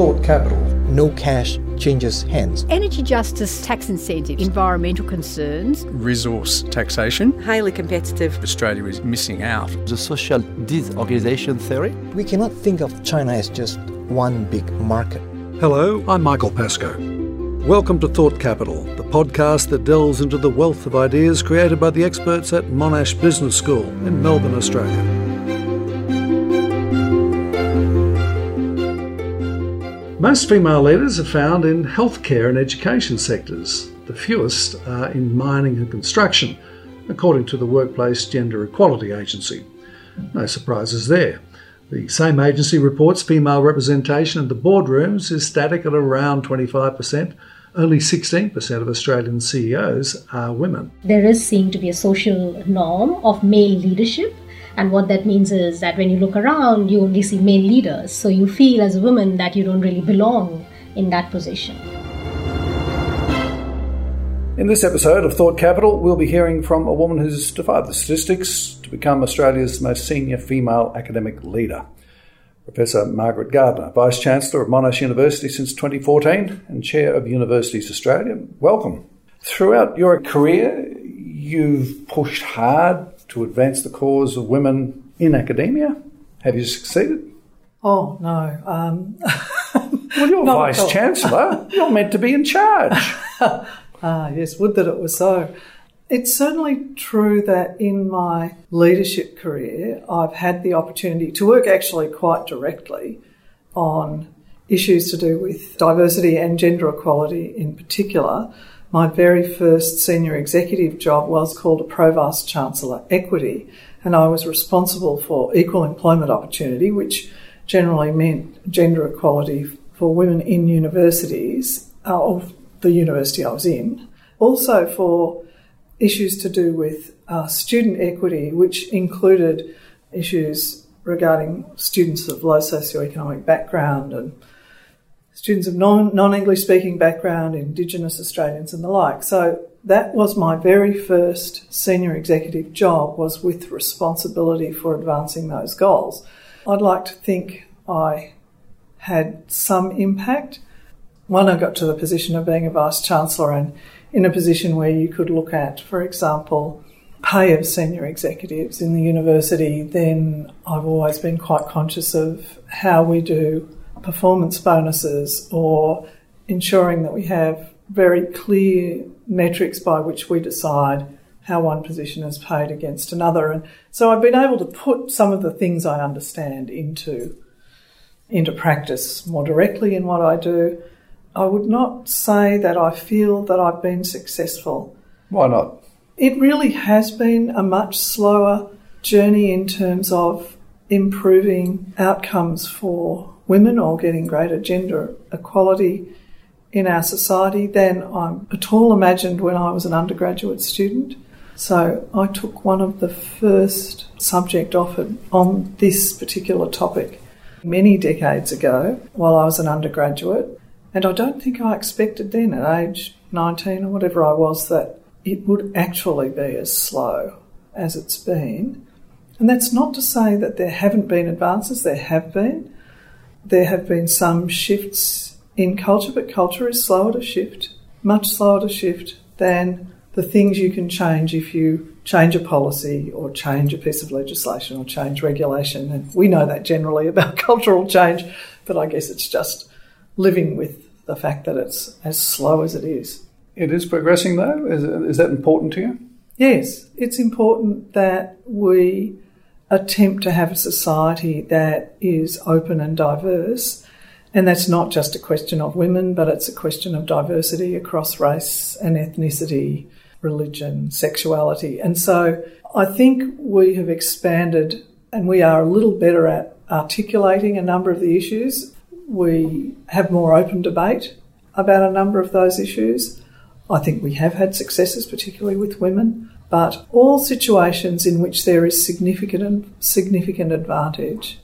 Thought Capital. No cash changes hands. Energy justice, tax incentives, environmental concerns, resource taxation. Highly competitive. Australia is missing out. The social disorganization theory. We cannot think of China as just one big market. Hello, I'm Michael Pascoe. Welcome to Thought Capital, the podcast that delves into the wealth of ideas created by the experts at Monash Business School in Melbourne, Australia. Most female leaders are found in healthcare and education sectors. The fewest are in mining and construction, according to the Workplace Gender Equality Agency. No surprises there. The same agency reports female representation in the boardrooms is static at around 25%. Only 16% of Australian CEOs are women. There is seen to be a social norm of male leadership and what that means is that when you look around, you only see male leaders. So you feel as a woman that you don't really belong in that position. In this episode of Thought Capital, we'll be hearing from a woman who's defied the statistics to become Australia's most senior female academic leader. Professor Margaret Gardner, Vice Chancellor of Monash University since 2014 and Chair of Universities Australia. Welcome. Throughout your career, you've pushed hard to advance the cause of women in academia? Have you succeeded? Oh, no. Um, well, you're Vice Chancellor. You're meant to be in charge. ah, yes, would that it were so. It's certainly true that in my leadership career, I've had the opportunity to work actually quite directly on issues to do with diversity and gender equality in particular. My very first senior executive job was called a Pro Vice Chancellor Equity, and I was responsible for equal employment opportunity, which generally meant gender equality for women in universities, uh, of the university I was in. Also for issues to do with uh, student equity, which included issues regarding students of low socioeconomic background and students of non English speaking background, Indigenous Australians, and the like. So that was my very first senior executive job was with responsibility for advancing those goals. I'd like to think I had some impact. When I got to the position of being a vice chancellor and in a position where you could look at, for example, pay of senior executives in the university, then I've always been quite conscious of how we do performance bonuses or ensuring that we have very clear metrics by which we decide how one position is paid against another. And so I've been able to put some of the things I understand into, into practice more directly in what I do. I would not say that I feel that I've been successful. Why not? It really has been a much slower journey in terms of improving outcomes for women or getting greater gender equality in our society than I at all imagined when I was an undergraduate student. So I took one of the first subject offered on this particular topic many decades ago while I was an undergraduate. And I don't think I expected then at age 19 or whatever I was that it would actually be as slow as it's been. And that's not to say that there haven't been advances, there have been. There have been some shifts in culture, but culture is slower to shift, much slower to shift than the things you can change if you change a policy or change a piece of legislation or change regulation. And we know that generally about cultural change, but I guess it's just living with the fact that it's as slow as it is. It is progressing, though? Is, is that important to you? Yes, it's important that we attempt to have a society that is open and diverse. And that's not just a question of women, but it's a question of diversity across race and ethnicity, religion, sexuality. And so I think we have expanded and we are a little better at articulating a number of the issues. We have more open debate about a number of those issues. I think we have had successes, particularly with women. But all situations in which there is significant significant advantage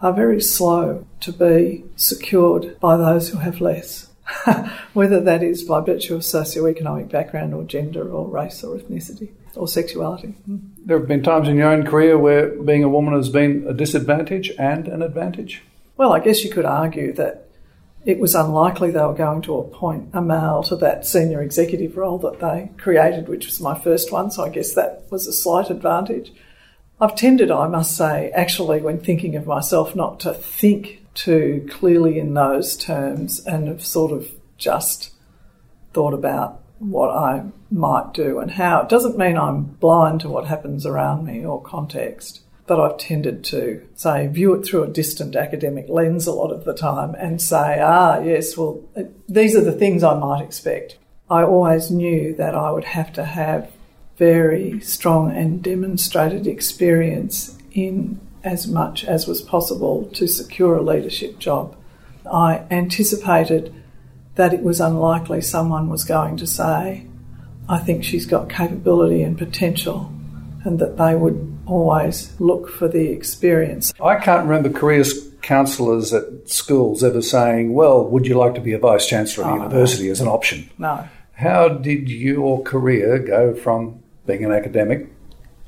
are very slow to be secured by those who have less, whether that is by virtue of socioeconomic background or gender or race or ethnicity or sexuality. Hmm. There have been times in your own career where being a woman has been a disadvantage and an advantage? Well, I guess you could argue that it was unlikely they were going to appoint a male to that senior executive role that they created, which was my first one, so I guess that was a slight advantage. I've tended, I must say, actually, when thinking of myself, not to think too clearly in those terms and have sort of just thought about what I might do and how. It doesn't mean I'm blind to what happens around me or context, but I've tended to say view it through a distant academic lens a lot of the time and say, ah, yes, well, these are the things I might expect. I always knew that I would have to have very strong and demonstrated experience in as much as was possible to secure a leadership job. I anticipated that it was unlikely someone was going to say, I think she's got capability and potential, and that they would always look for the experience. I can't remember careers counsellors at schools ever saying, Well, would you like to be a vice chancellor at oh, university no. as an option? No. How did your career go from being an academic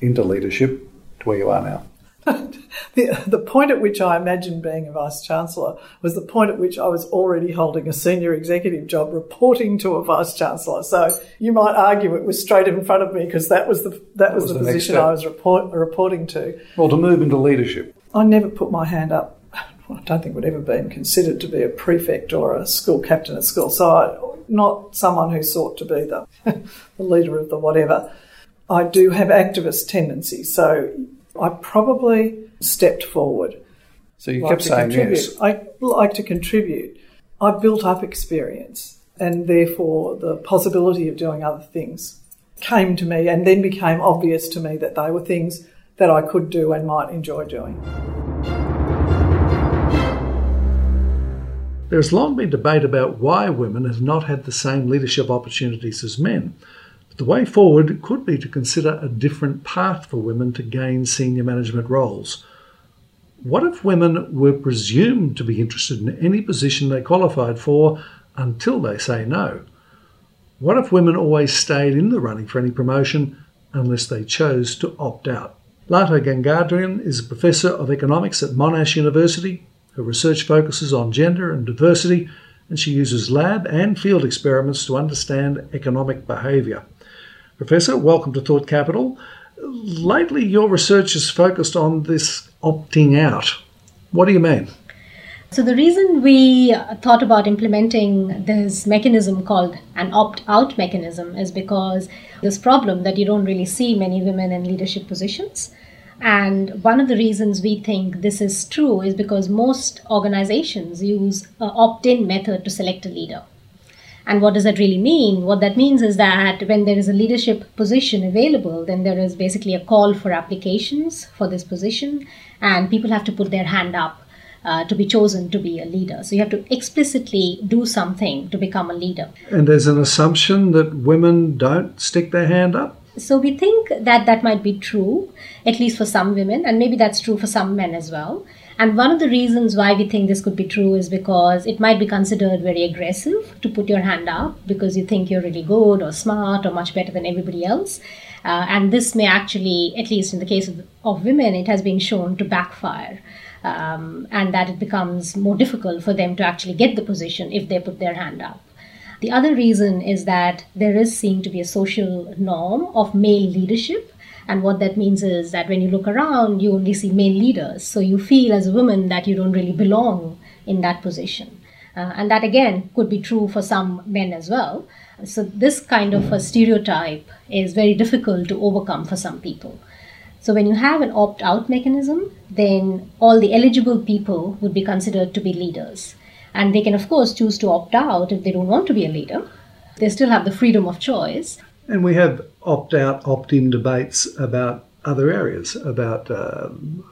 into leadership to where you are now? the, the point at which I imagined being a vice chancellor was the point at which I was already holding a senior executive job reporting to a vice chancellor. So you might argue it was straight in front of me because that was the that was, was the, the position I was report, reporting to. Well, to move into leadership, I never put my hand up. I don't think would ever been considered to be a prefect or a school captain at school. So I, not someone who sought to be the, the leader of the whatever. I do have activist tendencies, so I probably stepped forward. So you like kept saying contribute. yes. I like to contribute. I built up experience, and therefore the possibility of doing other things came to me, and then became obvious to me that they were things that I could do and might enjoy doing. There has long been debate about why women have not had the same leadership opportunities as men. The way forward could be to consider a different path for women to gain senior management roles. What if women were presumed to be interested in any position they qualified for until they say no? What if women always stayed in the running for any promotion unless they chose to opt out? Lata Gangadharan is a professor of economics at Monash University. Her research focuses on gender and diversity, and she uses lab and field experiments to understand economic behaviour. Professor, welcome to Thought Capital. Lately, your research has focused on this opting out. What do you mean? So, the reason we thought about implementing this mechanism called an opt out mechanism is because this problem that you don't really see many women in leadership positions. And one of the reasons we think this is true is because most organizations use an opt in method to select a leader. And what does that really mean? What that means is that when there is a leadership position available, then there is basically a call for applications for this position, and people have to put their hand up uh, to be chosen to be a leader. So you have to explicitly do something to become a leader. And there's an assumption that women don't stick their hand up? So we think that that might be true, at least for some women, and maybe that's true for some men as well. And one of the reasons why we think this could be true is because it might be considered very aggressive to put your hand up because you think you're really good or smart or much better than everybody else. Uh, and this may actually, at least in the case of, of women, it has been shown to backfire. Um, and that it becomes more difficult for them to actually get the position if they put their hand up. The other reason is that there is seen to be a social norm of male leadership and what that means is that when you look around, you only see male leaders. So you feel as a woman that you don't really belong in that position. Uh, and that again could be true for some men as well. So this kind of a stereotype is very difficult to overcome for some people. So when you have an opt out mechanism, then all the eligible people would be considered to be leaders. And they can, of course, choose to opt out if they don't want to be a leader. They still have the freedom of choice. And we have opt out, opt in debates about other areas about uh,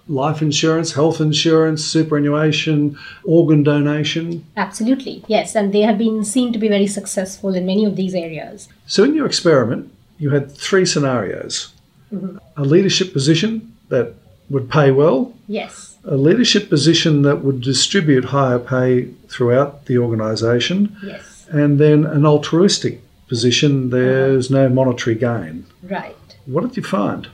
life insurance, health insurance, superannuation, organ donation. Absolutely, yes. And they have been seen to be very successful in many of these areas. So, in your experiment, you had three scenarios mm-hmm. a leadership position that would pay well. Yes. A leadership position that would distribute higher pay throughout the organisation. Yes. And then an altruistic position, there's no monetary gain. Right. What did you find?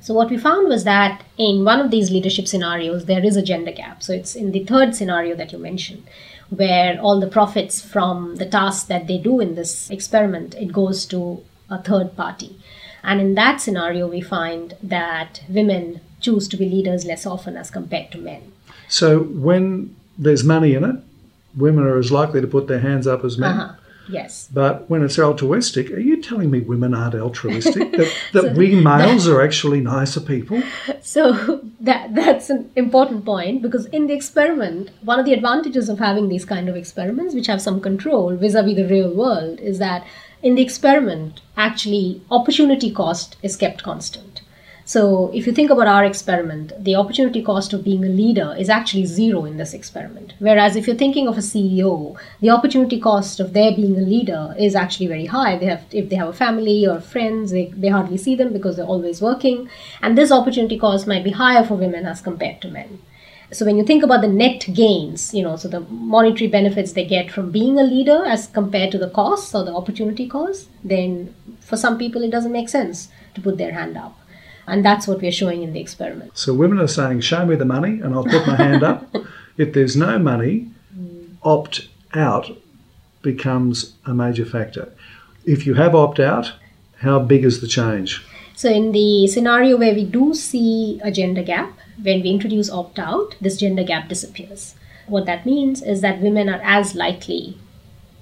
So, what we found was that in one of these leadership scenarios, there is a gender gap. So, it's in the third scenario that you mentioned, where all the profits from the tasks that they do in this experiment, it goes to a third party. And in that scenario, we find that women choose to be leaders less often as compared to men. So when there's money in it, women are as likely to put their hands up as men. Uh-huh. Yes. But when it's altruistic, are you telling me women aren't altruistic? that that we males are actually nicer people? So that that's an important point because in the experiment, one of the advantages of having these kind of experiments, which have some control vis-a-vis the real world, is that in the experiment, actually opportunity cost is kept constant. So if you think about our experiment, the opportunity cost of being a leader is actually zero in this experiment. Whereas if you're thinking of a CEO, the opportunity cost of their being a leader is actually very high. They have if they have a family or friends, they, they hardly see them because they're always working. And this opportunity cost might be higher for women as compared to men. So when you think about the net gains, you know, so the monetary benefits they get from being a leader as compared to the costs or the opportunity cost, then for some people it doesn't make sense to put their hand up. And that's what we're showing in the experiment. So women are saying, "Show me the money, and I'll put my hand up." If there's no money, mm. opt out becomes a major factor. If you have opt out, how big is the change? So in the scenario where we do see a gender gap, when we introduce opt out, this gender gap disappears. What that means is that women are as likely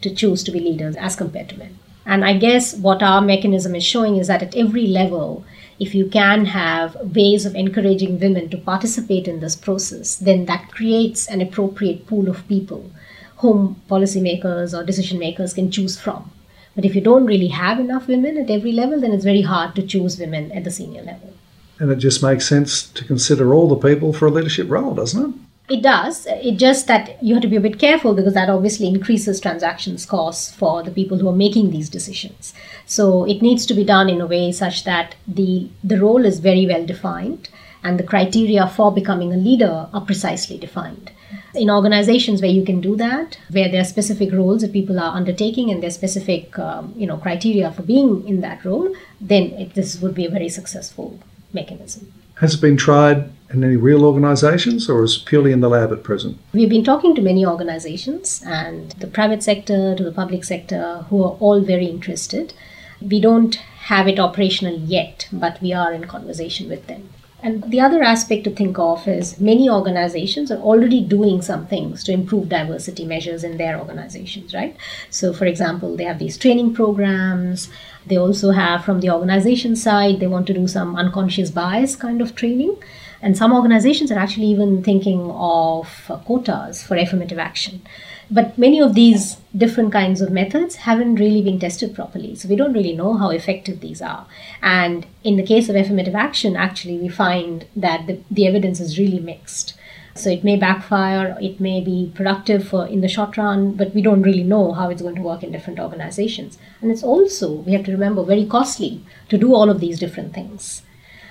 to choose to be leaders as compared to men. And I guess what our mechanism is showing is that at every level, if you can have ways of encouraging women to participate in this process, then that creates an appropriate pool of people whom policymakers or decision makers can choose from. But if you don't really have enough women at every level, then it's very hard to choose women at the senior level. And it just makes sense to consider all the people for a leadership role, doesn't it? It does. It just that you have to be a bit careful because that obviously increases transactions costs for the people who are making these decisions. So it needs to be done in a way such that the the role is very well defined and the criteria for becoming a leader are precisely defined. In organizations where you can do that, where there are specific roles that people are undertaking and there are specific, um, you know, criteria for being in that role, then it, this would be a very successful mechanism. Has it been tried in any real organisations or is purely in the lab at present? We've been talking to many organizations and the private sector to the public sector who are all very interested. We don't have it operational yet, but we are in conversation with them. And the other aspect to think of is many organizations are already doing some things to improve diversity measures in their organizations, right? So, for example, they have these training programs. They also have, from the organization side, they want to do some unconscious bias kind of training. And some organizations are actually even thinking of quotas for affirmative action. But many of these different kinds of methods haven't really been tested properly. So we don't really know how effective these are. And in the case of affirmative action, actually, we find that the, the evidence is really mixed. So it may backfire, it may be productive for in the short run, but we don't really know how it's going to work in different organizations. And it's also, we have to remember, very costly to do all of these different things.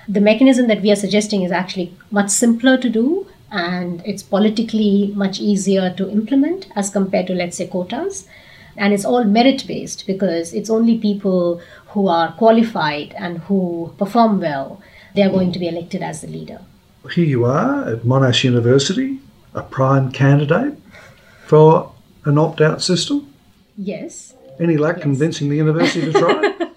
The mechanism that we are suggesting is actually much simpler to do and it's politically much easier to implement as compared to, let's say, quotas. And it's all merit based because it's only people who are qualified and who perform well, they are going to be elected as the leader. Here you are at Monash University, a prime candidate for an opt out system. Yes. Any luck Yes. convincing the university to try?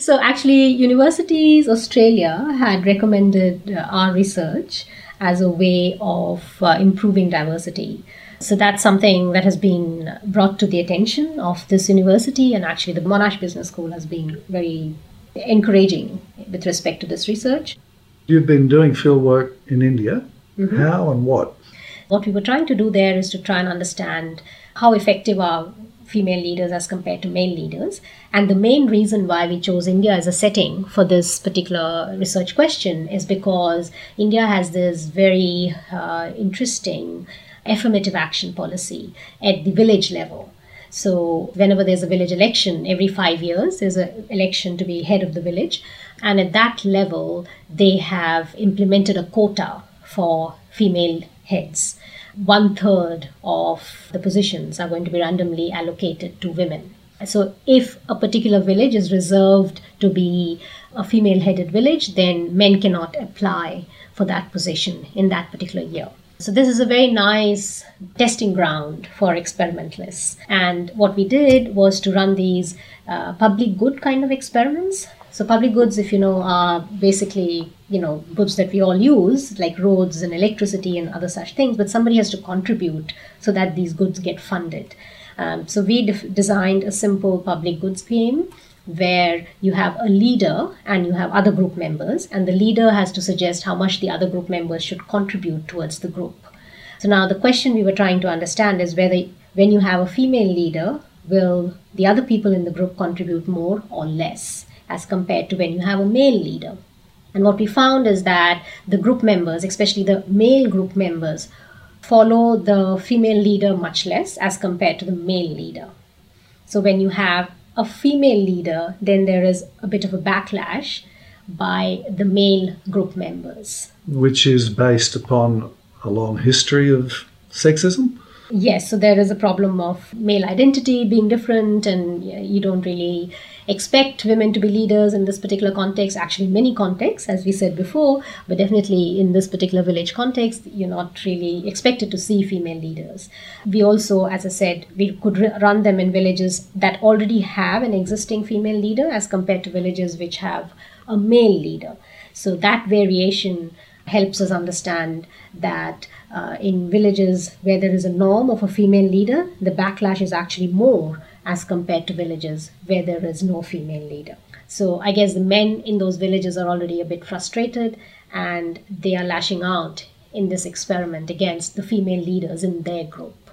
So, actually, Universities Australia had recommended uh, our research as a way of uh, improving diversity. So, that's something that has been brought to the attention of this university, and actually, the Monash Business School has been very encouraging with respect to this research. You've been doing field work in India. Mm-hmm. How and what? What we were trying to do there is to try and understand how effective are female leaders as compared to male leaders. And the main reason why we chose India as a setting for this particular research question is because India has this very uh, interesting affirmative action policy at the village level. So, whenever there's a village election, every five years, there's an election to be head of the village. And at that level, they have implemented a quota for female heads. One third of the positions are going to be randomly allocated to women. So, if a particular village is reserved to be a female headed village, then men cannot apply for that position in that particular year. So, this is a very nice testing ground for experimentalists. And what we did was to run these uh, public good kind of experiments. So, public goods, if you know, are basically you know goods that we all use like roads and electricity and other such things but somebody has to contribute so that these goods get funded um, so we def- designed a simple public goods game where you have a leader and you have other group members, and the leader has to suggest how much the other group members should contribute towards the group. So now the question we were trying to understand is whether when you have a female leader, will the other people in the group contribute more or less as compared to when you have a male leader? And what we found is that the group members, especially the male group members, follow the female leader much less as compared to the male leader. So when you have a female leader, then there is a bit of a backlash by the male group members. Which is based upon a long history of sexism? Yes, so there is a problem of male identity being different, and you don't really expect women to be leaders in this particular context. Actually, many contexts, as we said before, but definitely in this particular village context, you're not really expected to see female leaders. We also, as I said, we could run them in villages that already have an existing female leader as compared to villages which have a male leader. So that variation helps us understand that uh, in villages where there is a norm of a female leader, the backlash is actually more as compared to villages where there is no female leader. So I guess the men in those villages are already a bit frustrated and they are lashing out in this experiment against the female leaders in their group.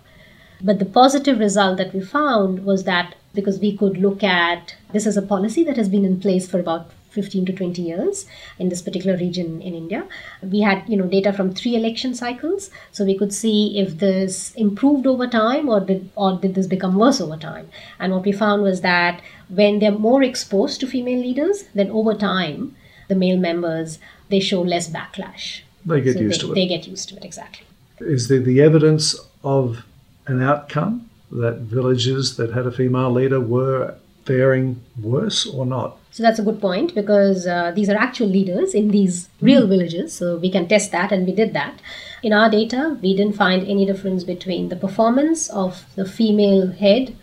But the positive result that we found was that because we could look at this is a policy that has been in place for about 15 to 20 years in this particular region in India. We had, you know, data from three election cycles, so we could see if this improved over time or did or did this become worse over time. And what we found was that when they're more exposed to female leaders, then over time the male members they show less backlash. They get So used they, to it. They get used to it exactly. Is there the evidence of an outcome that villages that had a female leader were faring worse or not? So that's a good point because uh, these are actual leaders in these real villages. So we can test that, and we did that. In our data, we didn't find any difference between the performance of the female head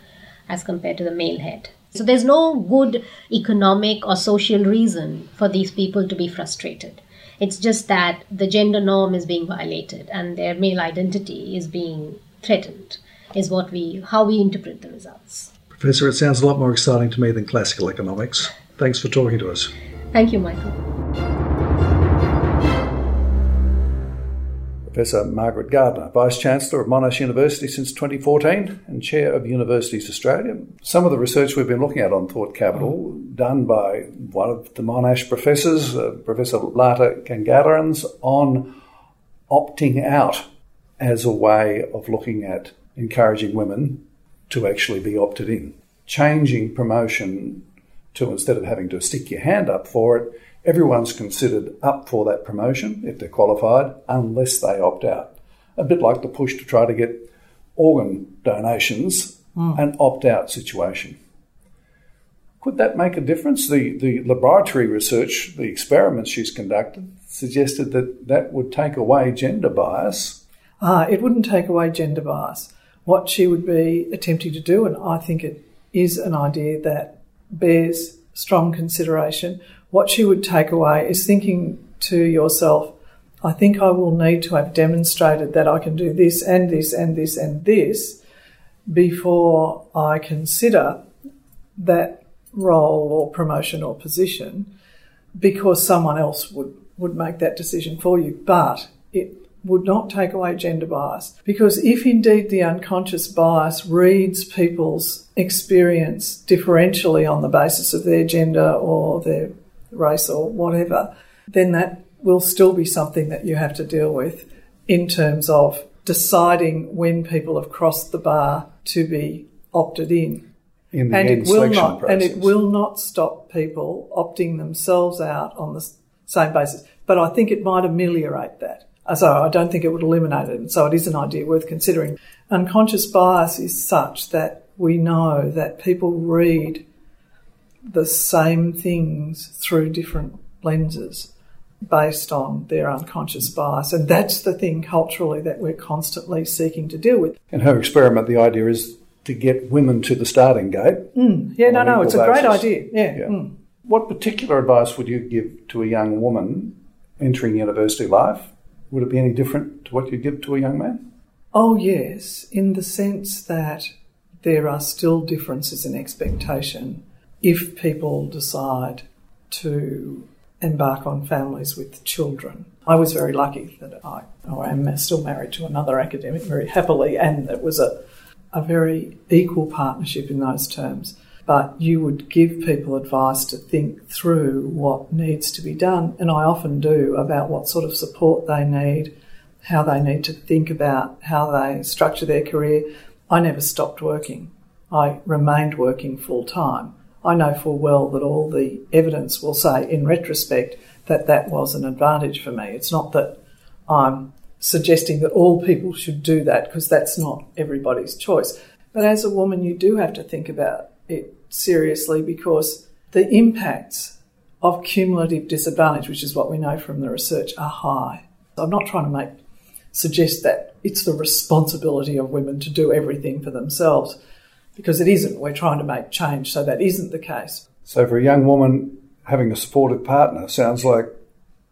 as compared to the male head. So there's no good economic or social reason for these people to be frustrated. It's just that the gender norm is being violated and their male identity is being threatened, is what we how we interpret the results. Professor, it sounds a lot more exciting to me than classical economics. Thanks for talking to us. Thank you, Michael. Professor Margaret Gardner, Vice Chancellor of Monash University since 2014 and Chair of Universities Australia. Some of the research we've been looking at on Thought Capital, done by one of the Monash professors, uh, Professor Lata Gangadharans, on opting out as a way of looking at encouraging women to actually be opted in. Changing promotion to instead of having to stick your hand up for it, everyone's considered up for that promotion if they're qualified unless they opt out. A bit like the push to try to get organ donations, an opt out situation. Could that make a difference? The, the laboratory research, the experiments she's conducted, suggested that that would take away gender bias. Ah, it wouldn't take away gender bias. What she would be attempting to do, and I think it is an idea that bears strong consideration, what she would take away is thinking to yourself, I think I will need to have demonstrated that I can do this and this and this and this before I consider that role or promotion or position because someone else would, would make that decision for you. But it would not take away gender bias. Because if indeed the unconscious bias reads people's experience differentially on the basis of their gender or their race or whatever, then that will still be something that you have to deal with in terms of deciding when people have crossed the bar to be opted in. In the and it will not and it will not stop people opting themselves out on the same basis. But i think it might ameliorate that so i don't think it would eliminate it and so it is an idea worth considering unconscious bias is such that we know that people read the same things through different lenses based on their unconscious bias. And that's the thing culturally that we're constantly seeking to deal with. In her experiment, the idea is to get women to the starting gate. Mm, yeah, no, no, equal it's a great idea. Yeah. Yeah. Mm. What particular advice would you give to a young woman entering university life? Would it be any different to what you give to a young man? Oh, yes, in the sense that there are still differences in expectation if people decide to embark on families with children. I was very lucky that I, oh, I am still married to another academic very happily, and it was a, a very equal partnership in those terms. But you would give people advice to think through what needs to be done, and I often do about what sort of support they need, how they need to think about how they structure their career. I never stopped working. I remained working full time. I know full well that all the evidence will say, in retrospect, that that was an advantage for me. It's not that I'm suggesting that all people should do that because that's not everybody's choice. But as a woman, you do have to think about it seriously because the impacts of cumulative disadvantage, which is what we know from the research, are high. I'm not trying to make suggest that it's the responsibility of women to do everything for themselves because it isn't. We're trying to make change so that isn't the case. So, for a young woman, having a supportive partner sounds like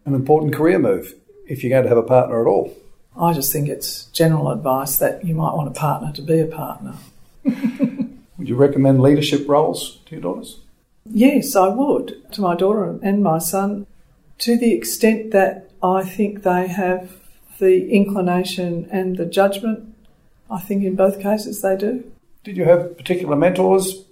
an important career move if you're going to have a partner at all. I just think it's general advice that you might want a partner to be a partner. Would you recommend leadership roles to your daughters? Yes, I would to my daughter and my son to the extent that I think they have the inclination and the judgment. I think in both cases they do. Did you have particular mentors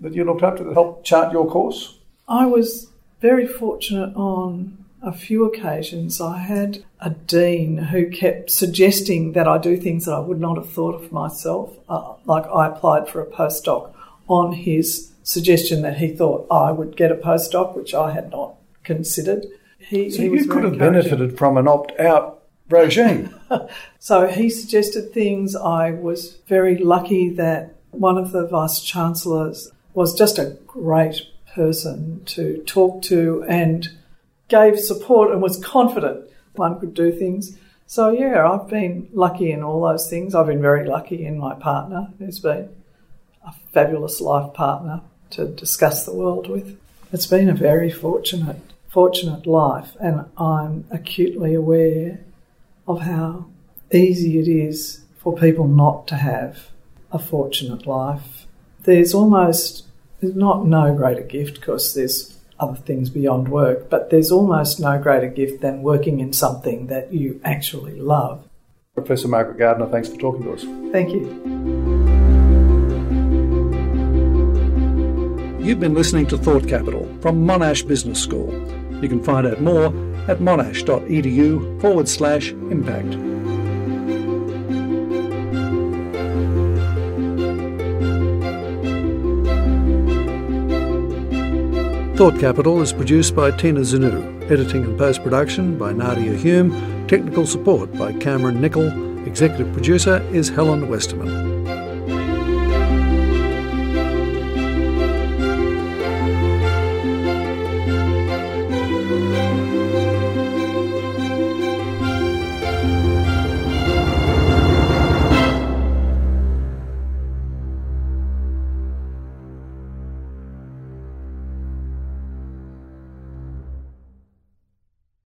that you looked up to that helped chart your course? I was very fortunate on a few occasions. I had a dean who kept suggesting that I do things that I would not have thought of myself. Uh, like I applied for a postdoc on his suggestion that he thought I would get a postdoc, which I had not considered. He, So he you could have benefited from an opt out regime. So he suggested things. I was very lucky that one of the vice chancellors was just a great person to talk to and gave support and was confident one could do things. So yeah, I've been lucky in all those things. I've been very lucky in my partner, who's been a fabulous life partner to discuss the world with. It's been a very fortunate, fortunate life, and I'm acutely aware of how easy it is for people not to have a fortunate life. There's almost there's not no greater gift because there's other things beyond work, but there's almost no greater gift than working in something that you actually love. Professor Margaret Gardner, thanks for talking to us. Thank you. You've been listening to Thought Capital from Monash Business School. You can find out more at monash.edu forward slash impact. Thought Capital is produced by Tina Zanu, editing and post production by Nadia Hume, technical support by Cameron Nicol, executive producer is Helen Westerman.